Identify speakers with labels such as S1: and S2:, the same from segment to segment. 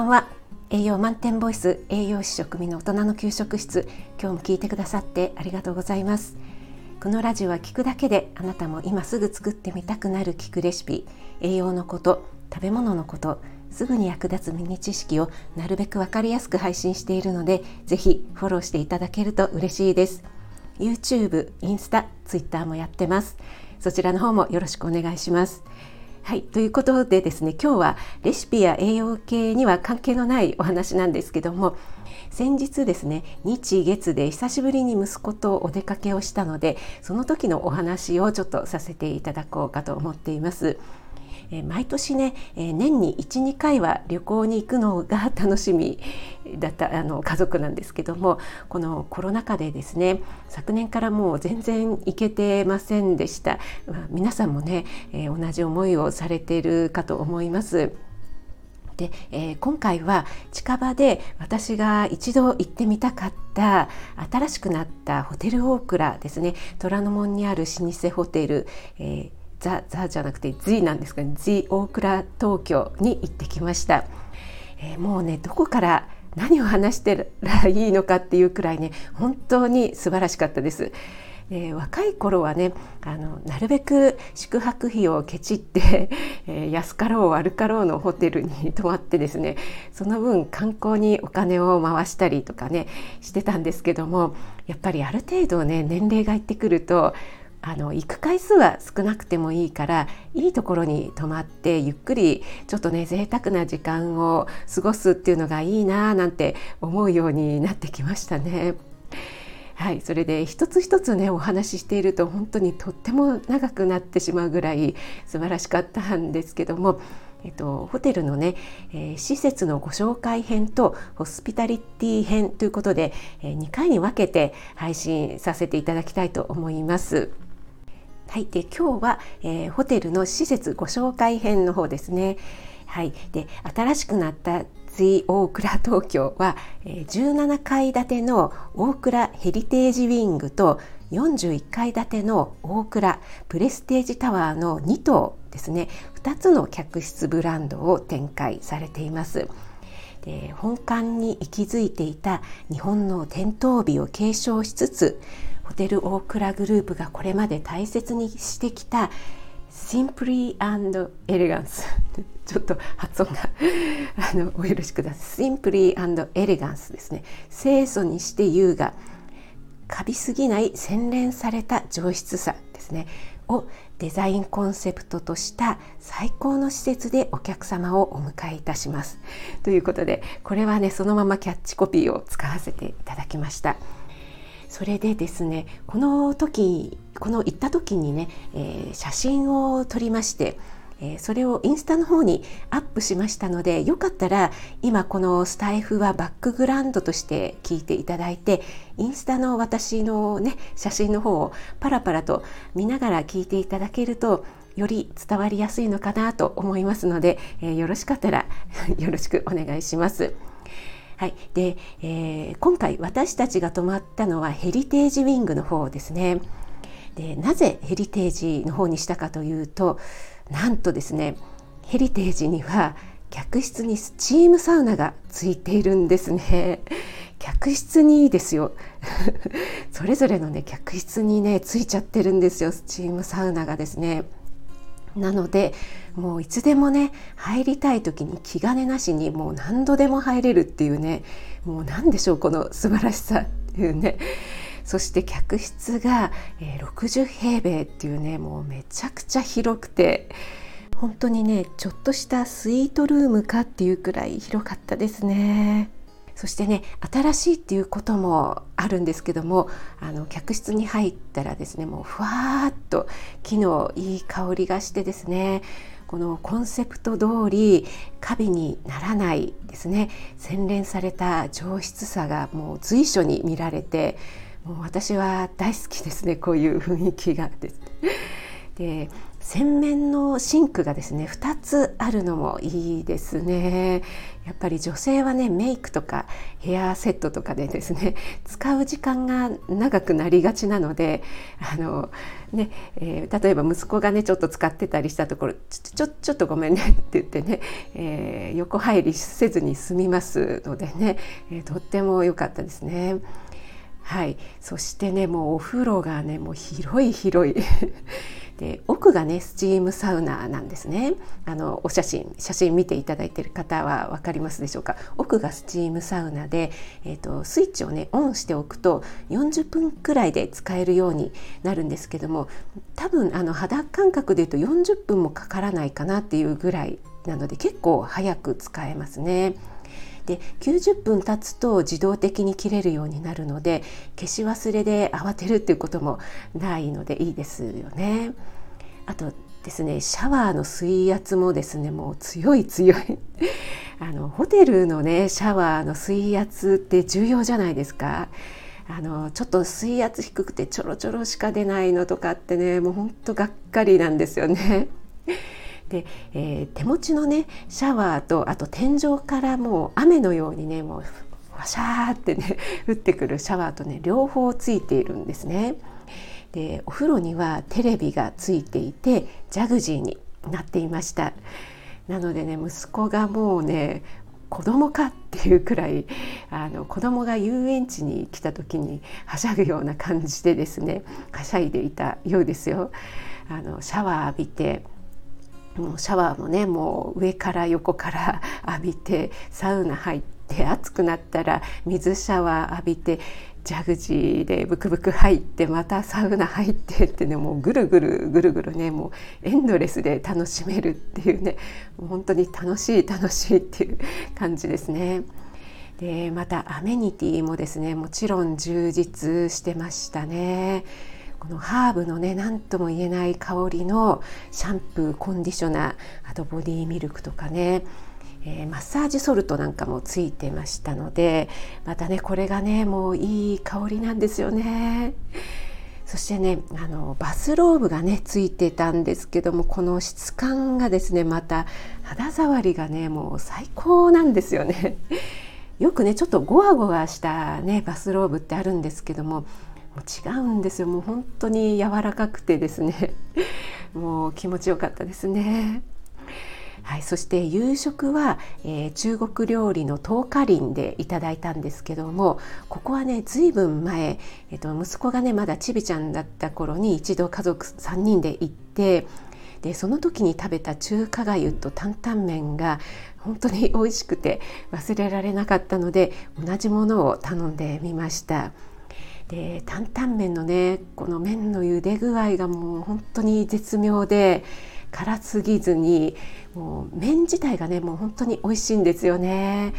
S1: ばんは。栄養満点ボイス栄養士食味の大人の給食室。今日も聞いてくださってありがとうございます。このラジオは聞くだけであなたも今すぐ作ってみたくなる聞くレシピ栄養のこと食べ物のことすぐに役立つミニ知識をなるべくわかりやすく配信しているのでぜひフォローしていただけると嬉しいです。YouTube、インスタ、Twitter もやってます。そちらの方もよろしくお願いします。はいということでですね今日はレシピや栄養系には関係のないお話なんですけども先日ですね日月で久しぶりに息子とお出かけをしたのでその時のお話をちょっとさせていただこうかと思っています。え毎年ね、え年に12回は旅行に行くのが 楽しみだったあの家族なんですけどもこのコロナ禍でですね昨年からもう全然行けてませんでした、皆さんもね、え同じ思いをされているかと思います。で、えー、今回は近場で私が一度行ってみたかった新しくなったホテルオークラですね虎ノ門にある老舗ホテル、えーザ・ザじゃなくて Z なんですかね Z 大倉東京に行ってきました、えー、もうねどこから何を話してらいいのかっていうくらいね本当に素晴らしかったです。えー、若い頃はねあのなるべく宿泊費をケチって、えー、安かろう悪かろうのホテルに泊まってですねその分観光にお金を回したりとかねしてたんですけどもやっぱりある程度ね年齢がいってくるとあの行く回数は少なくてもいいからいいところに泊まってゆっくりちょっとね贅沢な時間を過ごすっていうのがいいななんて思うようになってきましたね。はい、それで一つ一つねお話ししていると本当にとっても長くなってしまうぐらい素晴らしかったんですけども、えっと、ホテルのね、えー、施設のご紹介編とホスピタリティ編ということで、えー、2回に分けて配信させていただきたいと思います。はい、で今日は、えー、ホテルの施設ご紹介編の方ですね。はい、で新しくなったツ大倉東京は、えー、17階建ての大倉ヘリテージウィングと41階建ての大倉プレステージタワーの2棟ですね2つの客室ブランドを展開されています。で本館に息づいていた日本の伝統美を継承しつつホテルオークラグループがこれまで大切にしてきたシンプリーエレガンスちょっと発音が あのお許しください。シンプリーエレガンスですね。清楚にして優雅カビすぎない洗練された上質さですね。をデザインコンセプトとした最高の施設でお客様をお迎えいたします。ということでこれはねそのままキャッチコピーを使わせていただきました。それでですねこの時この行った時にね、えー、写真を撮りましてえそれをインスタの方にアップしましたのでよかったら今このスタイフはバックグラウンドとして聞いていただいてインスタの私のね写真の方をパラパラと見ながら聞いていただけるとより伝わりやすいのかなと思いますので、えー、よろしかったら よろしくお願いします。はい、で、えー、今回私たちが泊まったのはヘリテージウィングの方ですね。でなぜヘリテージの方にしたかというとなんとですねヘリテージには客室にスチームサウナがついているんですね。客室にですよ それぞれのね客室にねついちゃってるんですよスチームサウナがですね。なのでもういつでもね入りたい時に気兼ねなしにもう何度でも入れるっていうねもう何でしょうこの素晴らしさっていうねそして客室が、60平米っていうねもうめちゃくちゃ広くて本当にねちょっとしたスイートルームかっていうくらい広かったですね。そしてね新しいっていうこともあるんですけどもあの客室に入ったらですねもうふわーっと木のいい香りがしてですねこのコンセプト通りカビにならないですね洗練された上質さがもう随所に見られてもう私は大好きですねこういう雰囲気がです。で洗面のシンクがですね2つあるのもいいですね。やっぱり女性はねメイクとかヘアセットとかでですね使う時間が長くなりがちなのであの、ねえー、例えば息子がねちょっと使ってたりしたところちょちょちょっとごめんねって言ってね、えー、横入りせずに済みますのでね、えー、とっても良かったですね。はい、そしてねもうお風呂がねもう広い広い。で奥がねスチームサウナなんですねあのお写真写真見ていただいている方は分かりますでしょうか奥がスチームサウナで、えーと、スイッチをねオンしておくと40分くらいで使えるようになるんですけども多分あの肌感覚で言うと40分もかからないかなっていうぐらいなので結構早く使えますね。で90分経つと自動的に切れるようになるので消し忘れで慌てるっていうこともないのでいいですよね。あとですねシャワーの水圧もですねもう強い強い あのホテルのねシャワーの水圧って重要じゃないですか。あのちょっと水圧低くてちょろちょろしか出ないのとかってねもうほんとがっかりなんですよね。で、えー、手持ちのねシャワーとあと天井からもう雨のようにねもうわしゃーってね 降ってくるシャワーとね両方ついているんですね。でお風呂にはテレビがついていてジャグジーになっていましたなのでね息子がもうね子供かっていうくらいあの子供が遊園地に来た時にはしゃぐような感じでですねはしゃいでいたようですよ。あのシャワー浴びてもうシャワーもねもう上から横から浴びてサウナ入って暑くなったら水シャワー浴びてジャグジーでブクブク入ってまたサウナ入ってってねもうぐるぐるぐるぐるねもうエンドレスで楽しめるっていうね本当に楽しい楽しいっていう感じですね。でまたアメニティもですねもちろん充実してましたね。このハーブのね何とも言えない香りのシャンプーコンディショナーあとボディミルクとかね、えー、マッサージソルトなんかもついてましたのでまたねこれがねもういい香りなんですよね。そしてねあのバスローブがねついてたんですけどもこの質感がですねまた肌触りがねもう最高なんですよね。よくねちょっとゴワゴワしたねバスローブってあるんですけどももう違うんですよもう本当に柔らかくてですね もう気持ちよかったですね。はい、そして夕食は、えー、中国料理の東華林でいただいたんですけどもここはねずいぶん前、えーと、息子がねまだちびちゃんだった頃に一度家族3人で行ってでその時に食べた中華がゆと担々麺が本当に美味しくて忘れられなかったので同じものを頼んでみました。で担々麺のねこの麺の茹で具合がもう本当に絶妙で辛すぎずにもう麺自体がねもう本当に美味しいんですよね。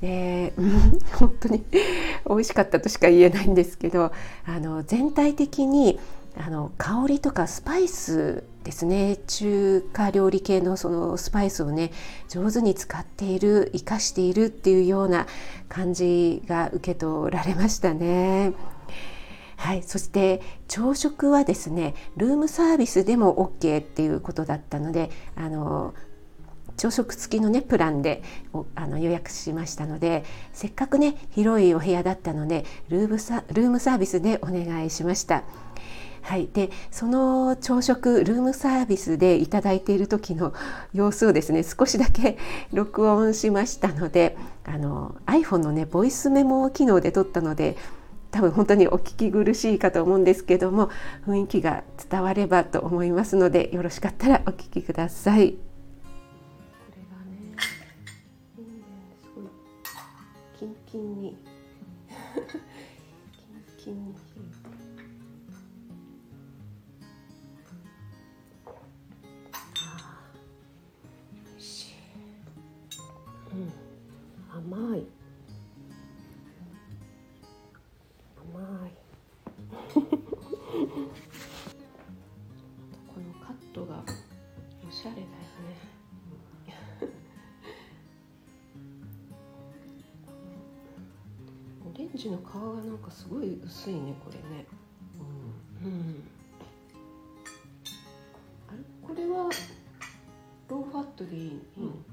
S1: で、うん、本当に 美味しかったとしか言えないんですけどあの全体的にあの香りとかスパイスですね中華料理系のそのスパイスをね上手に使っている生かしているっていうような感じが受け取られましたね。はい、そして朝食はですねルームサービスでも OK っていうことだったのであの朝食付きのねプランであの予約しましたのでせっかくね広いお部屋だったのでルームサルームサービスでお願いしました。はい、でその朝食ルームサービスでいただいている時の様子をですね少しだけ 録音しましたのであの iPhone のねボイスメモ機能で撮ったので多分本当にお聞き苦しいかと思うんですけども雰囲気が伝わればと思いますのでよろしかったらお聞きください。これがね、すごい。キンキンに。キンキンに。甘い。このカットがおしゃれだよね。オレンジの皮がなんかすごい薄いねこれね。うん、うん、あれ？これはローファットでいい、うん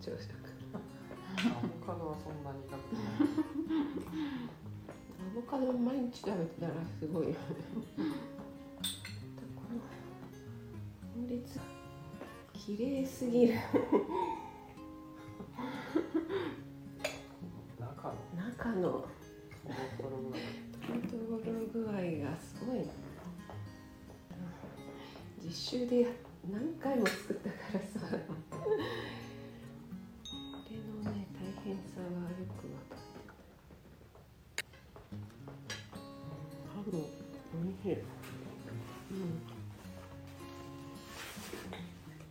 S1: 朝食
S2: アボカドはそんなに食べてない。
S1: アボカド毎日食べてたらすごいよね。この法律綺麗すぎる。
S2: 中の？
S1: 中の。
S2: トロトロ
S1: 具合がすごい。な実習で何回も作ったからさハムおいしいうん。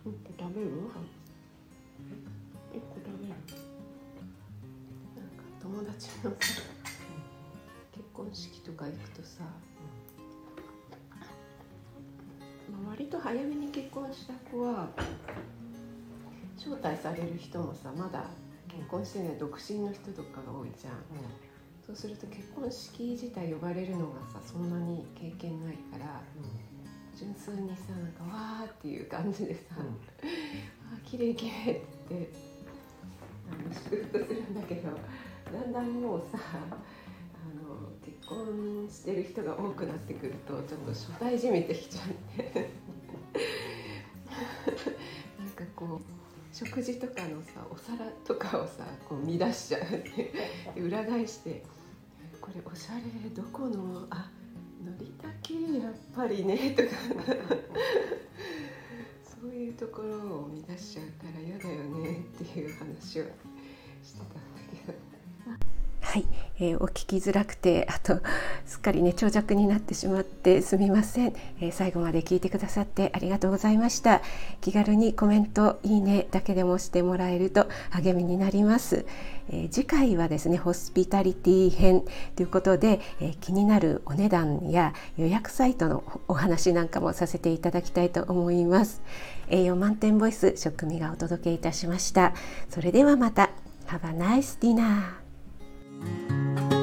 S1: うん。食べるハム一個食べるなん。か友達のさ結婚式とか行くとさ、まあ、割と早めに結婚した子は招待される人もさまだ結婚してない独身の人とかが多いじゃん。そうすると結婚式自体呼ばれるのがさそんなに経験ないから純粋にさなんかわーっていう感じでさ「あ綺麗綺麗って言ってあの祝福するんだけどだんだんもうさあの結婚してる人が多くなってくるとちょっと初対じみてきちゃって食事とかのさお皿とかをさこう乱しちゃうって裏返して「これおしゃれどこのあのりたけやっぱりね」とか そういうところを乱しちゃうから嫌だよねっていう話をしてたんだけど。はい、えー、お聞きづらくて あとすっかりね長尺になってしまってすみません、えー、最後まで聞いてくださってありがとうございました。気軽にコメントいいねだけでもしてもらえると励みになります、えー、次回はですねホスピタリティ編ということで、え気になるお値段や予約サイトのお話なんかもさせていただきたいと思います。栄養満点ボイス食味がお届けいたしました。それではまた。Have a nice dinner! thank you